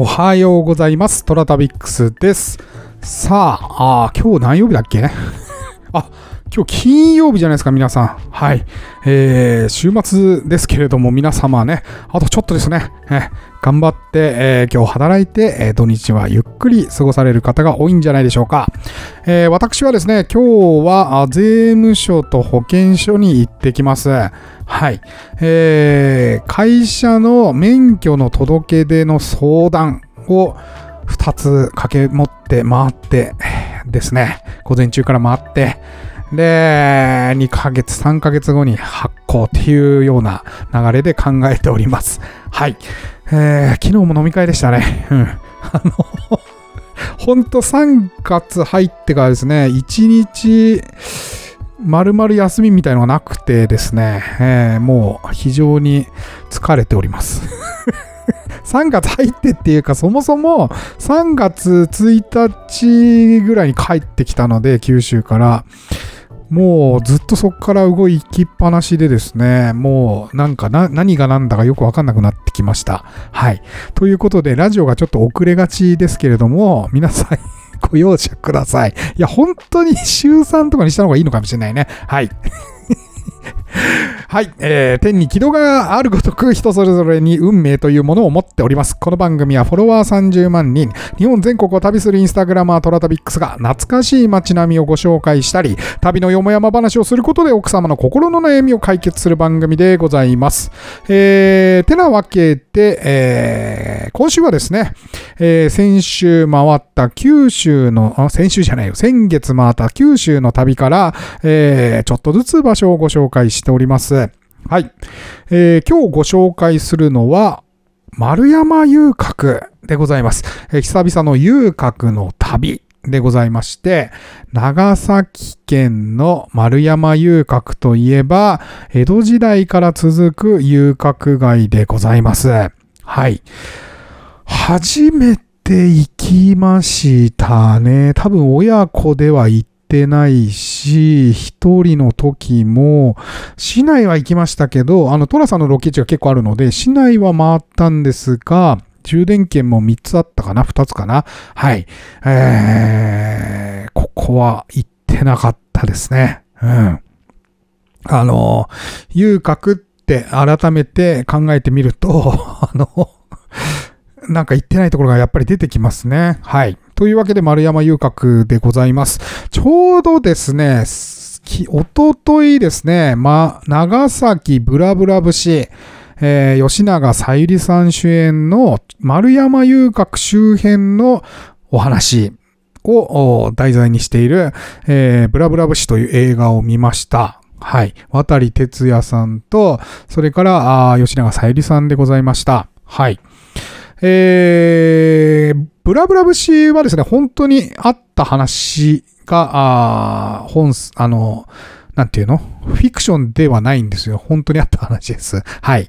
おはようございます。トラタビックスです。さあ、あ今日何曜日だっけ？あ、今日金曜日じゃないですか、皆さん。はい。えー、週末ですけれども、皆様ね、あとちょっとですね、え頑張って、えー今日働いて、えー土日はゆっくり過ごされる方が多いんじゃないでしょうか。えー私はですね、今日は税務署と保険署に行ってきます。はい。えー会社の免許の届け出の相談を2つ掛け持って回ってですね、午前中から回って、で、2ヶ月、3ヶ月後に発行っていうような流れで考えております。はい。えー昨日も飲み会でしたね。うん。あの、ほんと3月入ってからですね、1日、丸々休みみたいのがなくてですね、えーもう非常に疲れております。3月入ってっていうか、そもそも3月1日ぐらいに帰ってきたので、九州から。もうずっとそこから動いきっぱなしでですね、もうなんか何が何だかよくわかんなくなってきました。はい。ということで、ラジオがちょっと遅れがちですけれども、皆さん ご容赦ください。いや、本当に週3とかにした方がいいのかもしれないね。はい。はい、えー天に軌道があるごとく人それぞれに運命というものを持っております。この番組はフォロワー30万人、日本全国を旅するインスタグラマートラタビックスが懐かしい街並みをご紹介したり、旅のよもやま話をすることで奥様の心の悩みを解決する番組でございます。えー、てなわけで、えー今週はですね、えー先週回った九州の、あ先週じゃないよ、先月回った九州の旅から、えーちょっとずつ場所をご紹介ししております。はい。えー今日ご紹介するのは、丸山遊郭でございます。えー久々の遊郭の旅でございまして、長崎県の丸山遊郭といえば、江戸時代から続く遊郭街でございます。はい。初めて行きましたね。多分親子では行ってないし、一人の時も、市内は行きましたけど、あの、トラさんのロケ地が結構あるので、市内は回ったんですが、充電券も3つあったかな ?2 つかなはい。えー、ここは行ってなかったですね。うん。あの、遊郭って改めて考えてみると、あの、なんか行ってないところがやっぱり出てきますね。はい。というわけで丸山遊郭でございます。ちょうどですね、きおとといですね、ま、長崎ブラブラ節、えー吉永小百合さん主演の丸山遊郭周辺のお話を題材にしている、えーブラブラ節という映画を見ました。はい。渡哲也さんと、それから、あー吉永小百合さんでございました。はい。えー、ブラブラ節はですね、本当にあった話が、あ本、あの、なんていうの？フィクションではないんですよ。本当にあった話です。はい。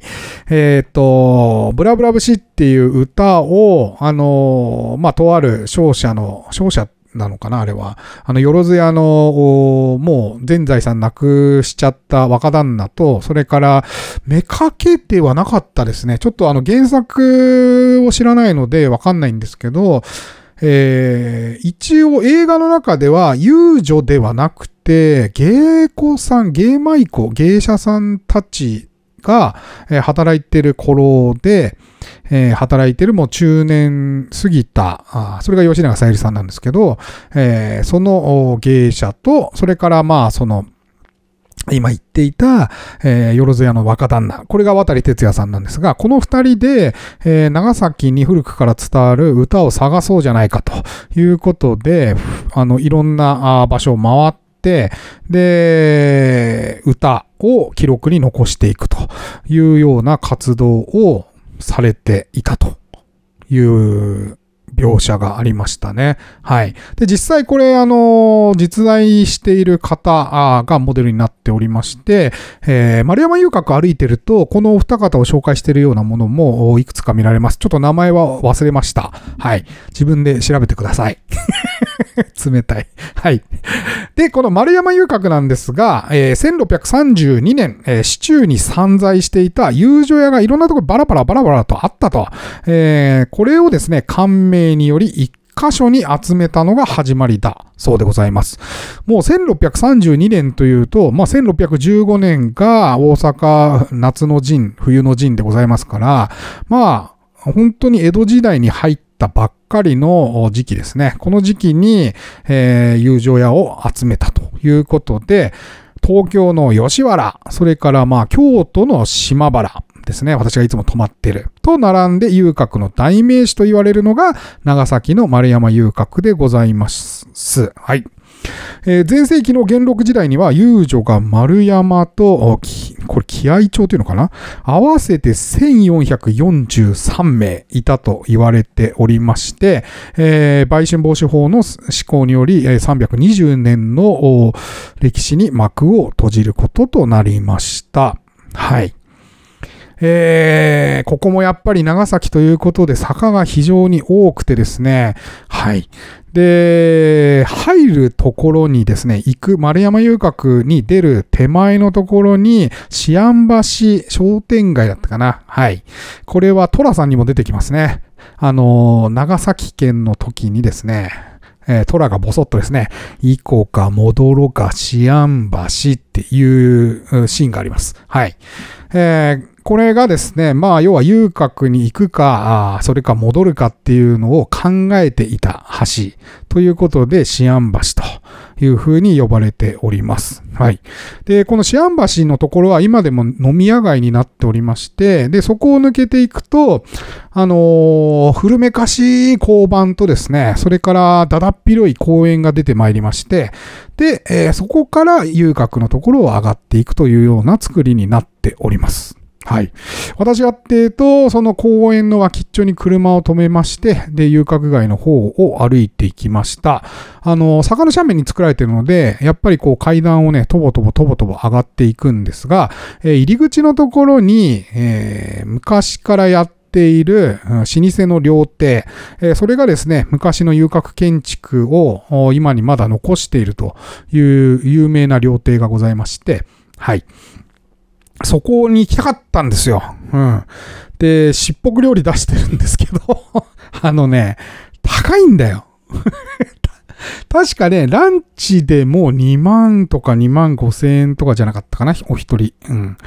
えっ、と、ブラブラ節っていう歌を、あの、まあ、とある勝者の、勝者ってなのかなあれは。あの、よろずやの、もう全財産なくしちゃった若旦那と、それから、めかけてはなかったですね。ちょっとあの、原作を知らないのでわかんないんですけど、えー一応映画の中では遊女ではなくて、芸妓さん、芸舞妓、芸者さんたちが、え働いてる頃で、え働いてるもう中年過ぎた、あそれが吉永小百合さんなんですけど、えその芸者と、それからまあその、今言っていた、えー、よろずやの若旦那。これが渡哲也さんなんですが、この二人で、えー長崎に古くから伝わる歌を探そうじゃないかということで、あの、いろんな場所を回って、で、歌を記録に残していくというような活動をされていたという描写がありましたね。はい。で、実際これ、あの、実在している方がモデルになっておりまして、えー丸山遊郭歩いてると、このお二方を紹介しているようなものもいくつか見られます。ちょっと名前は忘れました。はい。自分で調べてください。冷たい。はい。で、この丸山遊郭なんですが、えー、1632年、えー、市中に散在していた遊女屋がいろんなところバラバラバラバラとあったと。えー、これをですね、感銘により一箇所に集めたのが始まりだそうでございます。もう1632年というと、まあ、1615年が大阪夏の陣、冬の陣でございますから、まあ、本当に江戸時代に入ってたばっかりの時期ですね。この時期に、えー、友情屋を集めたということで、東京の吉原、それからまあ京都の島原、ですね。私がいつも泊まってる。と並んで遊郭の代名詞と言われるのが長崎の丸山遊郭でございます。はい。えー、前世紀の元禄時代には遊女が丸山と、これ気合帳というのかな？合わせて1443名いたと言われておりまして、えー、売春防止法の施行により、320年の歴史に幕を閉じることとなりました。はい。えー、ここもやっぱり長崎ということで坂が非常に多くてですね、はい。で、入るところにですね、行く、丸山遊郭に出る手前のところに、シアン橋商店街だったかな。はい。これはトラさんにも出てきますね。あの、長崎県の時にですね、えー、トラがボソッとですね、行こうか戻ろうか、シアン橋っていうシーンがあります。はい。えー、これがですね、まあ、要は遊郭に行くか、それか戻るかっていうのを考えていた橋ということで、シアン橋というふうに呼ばれております。はい。で、このシアン橋のところは今でも飲み屋街になっておりまして、で、そこを抜けていくと、あのー、古めかしい交番とですね、それからだだっ広い公園が出てまいりまして、で、えー、そこから遊郭のところを上がっていくというような作りになっております。はい。私がっていうと、その公園の脇っちょに車を止めまして、で、遊郭街の方を歩いていきました。あの、坂の斜面に作られているので、やっぱりこう階段をね、とぼとぼとぼとぼ上がっていくんですが、えー、入り口のところに、えー、昔からやっている老舗の料亭、えそれがですね、昔の遊郭建築を今にまだ残しているという有名な料亭がございまして、はい。そこに行きたかったんですよ。うん。で、しっぽく料理出してるんですけど あのね、高いんだよ。確かね、ランチでも2万とか2万5千円とかじゃなかったかな、お一人。うん。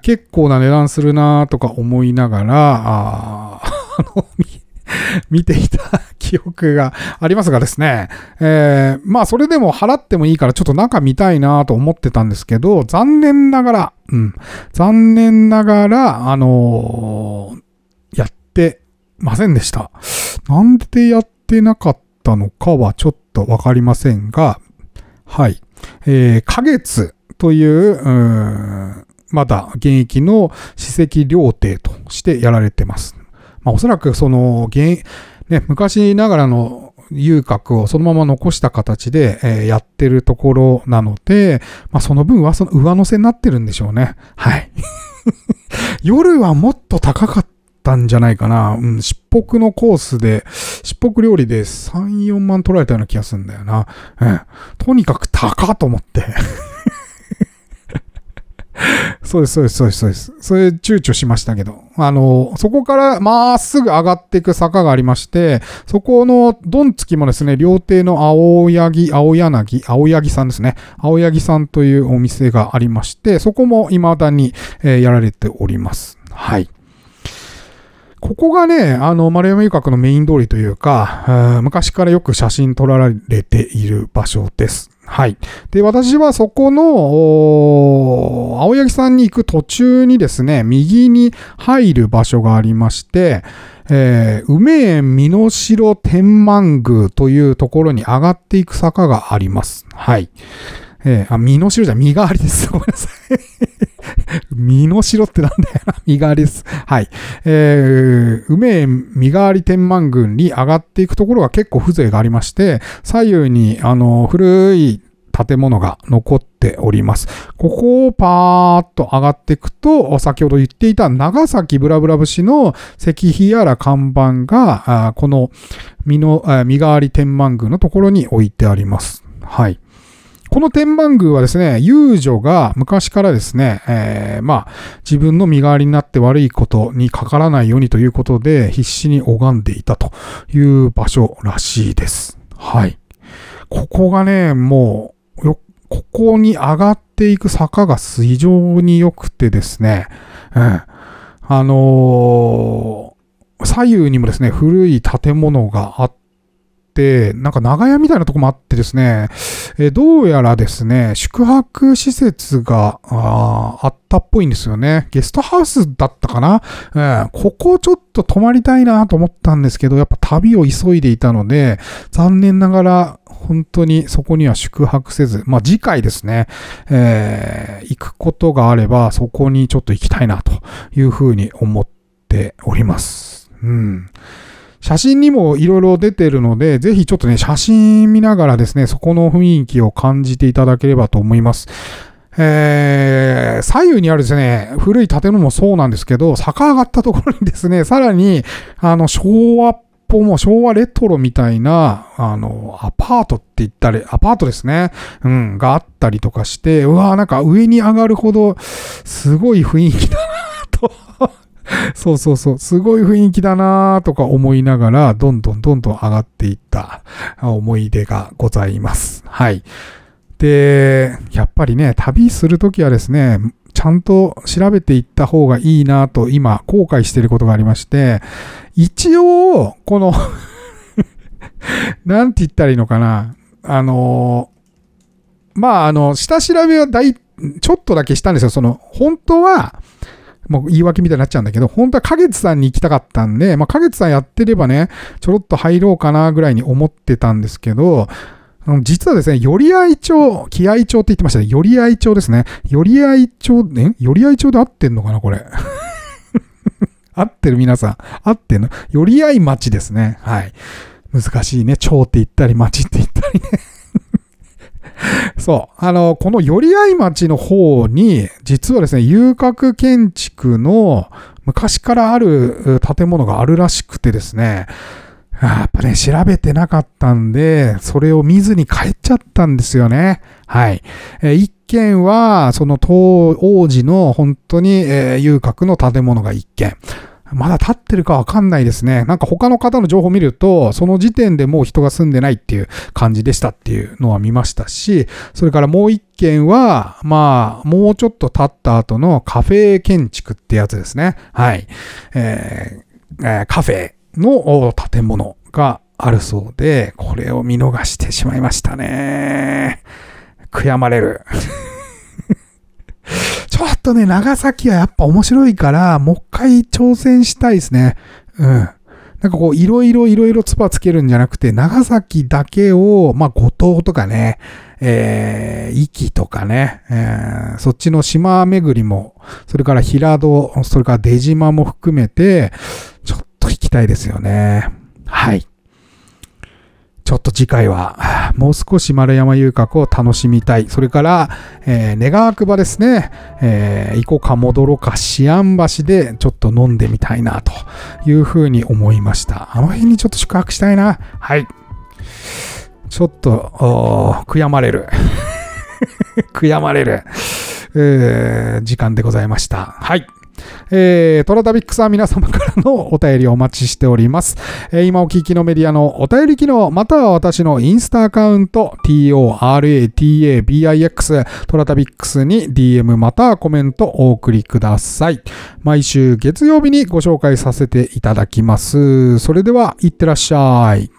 結構な値段するなとか思いながら、あ あの、見ていた記憶がありますがですね、えー、まあそれでも払ってもいいからちょっと中見たいなと思ってたんですけど、残念ながら、うん、残念ながら、あのー、やってませんでした。なんでやってなかったのかはちょっとわかりませんが、はい。えー、花月という、うまだ現役の史跡料亭としてやられてます。まあ、おそらくその、ね、昔ながらの遊郭をそのまま残した形で、えー、やってるところなので、まあ、その分はその上乗せになってるんでしょうね。はい。夜はもっと高かったんじゃないかな。うん、しっぽくのコースで、しっぽく料理で3、4万取られたような気がするんだよな。うん。とにかく高と思って。そうです、そうです、そうです、そうです。それ躊躇しましたけど、あの、そこからまっすぐ上がっていく坂がありまして、そこのどんつきもですね、料亭の青柳、青柳、青柳さんですね。青柳さんというお店がありまして、そこも未だに、えー、やられております。はい。ここがね、あの、丸山遊郭のメイン通りというか、昔からよく写真撮られている場所です。はい。で、私はそこの、青柳さんに行く途中にですね、右に入る場所がありまして、えー、梅園美濃城天満宮というところに上がっていく坂があります。はい。えー、あ、身の城じゃ、身代わりです。ごめんなさい。身の城ってなんだよな。身代わりです。はい。えー、梅身代わり天満宮に上がっていくところが結構風情がありまして、左右に、あの、古い建物が残っております。ここをパーッと上がっていくと、先ほど言っていた長崎ブラブラ節の石碑やら看板が、この身の、身代わり天満宮のところに置いてあります。はい。この天満宮はですね、遊女が昔からですね、えー、まあ、自分の身代わりになって悪いことにかからないようにということで、必死に拝んでいたという場所らしいです。はい。ここがね、もう、よ、ここに上がっていく坂が非常に良くてですね、うん。あのー、左右にもですね、古い建物があっ、なんか長屋みたいなとこもあってですね、えどうやらですね、宿泊施設がああったっぽいんですよね。ゲストハウスだったかな、えー、ここちょっと泊まりたいなと思ったんですけど、やっぱ旅を急いでいたので、残念ながら本当にそこには宿泊せず、まあ次回ですね、えー、行くことがあればそこにちょっと行きたいなというふうに思っております。うん。写真にもいろいろ出てるので、ぜひちょっとね、写真見ながらですね、そこの雰囲気を感じていただければと思います。えー、左右にあるですね、古い建物もそうなんですけど、坂上がったところにですね、さらに、あの、昭和っぽも昭和レトロみたいな、あの、アパートって言ったり、アパートですね。うん、があったりとかして、うわーなんか上に上がるほど、すごい雰囲気だなと そうそうそう、すごい雰囲気だなとか思いながら、どんどんどんどん上がっていった思い出がございます。はい。で、やっぱりね、旅するときはですね、ちゃんと調べていった方がいいなと今後悔していることがありまして、一応、この なんて言ったらいいのかな。あの、まあ、あの、下調べは大、ちょっとだけしたんですよ。その、本当は、もう言い訳みたいになっちゃうんだけど、本当は影津さんに行きたかったんで、まあ、影津さんやってればね、ちょろっと入ろうかなぐらいに思ってたんですけど、実はですね、より合町、気合町って言ってましたね。より合町ですね。より合町、ねより合町で合ってんのかなこれ。合ってる皆さん。合ってんの？より合町ですね。はい。難しいね。町って言ったり町って言ったりね。そう。あの、この寄合町の方に、実はですね、遊郭建築の昔からある建物があるらしくてですね、やっぱね、調べてなかったんで、それを見ずに帰っちゃったんですよね。はい。え一軒は、その当王子の本当に、えー、遊郭の建物が一軒。まだ立ってるかわかんないですね。なんか他の方の情報を見ると、その時点でもう人が住んでないっていう感じでしたっていうのは見ましたし、それからもう一軒は、まあ、もうちょっと経った後のカフェ建築ってやつですね。はい。えーえー、カフェの建物があるそうで、これを見逃してしまいましたね。悔やまれる。ちょっとね、長崎はやっぱ面白いから、もう一回挑戦したいですね。うん。なんかこう、いろいろいろいろつばつけるんじゃなくて、長崎だけを、まあ、五島とかね、えー、壱岐とかね、えー、そっちの島巡りも、それから平戸、それから出島も含めて、ちょっと行きたいですよね。はい。ちょっと次回は、もう少し丸山遊郭を楽しみたい。それから、えー、願わくばですね、えー、行こうか戻ろうか、思案橋でちょっと飲んでみたいな、というふうに思いました。あの辺にちょっと宿泊したいな。はい。ちょっと、悔やまれる。悔やまれる、えー、時間でございました。はい。えー、トラタビックスは皆様からのお便りをお待ちしております。えー、今お聞きのメディアのお便り機能、または私のインスタアカウント、toratabix トラタビックスに DM またはコメントお送りください。毎週月曜日にご紹介させていただきます。それでは、いってらっしゃい。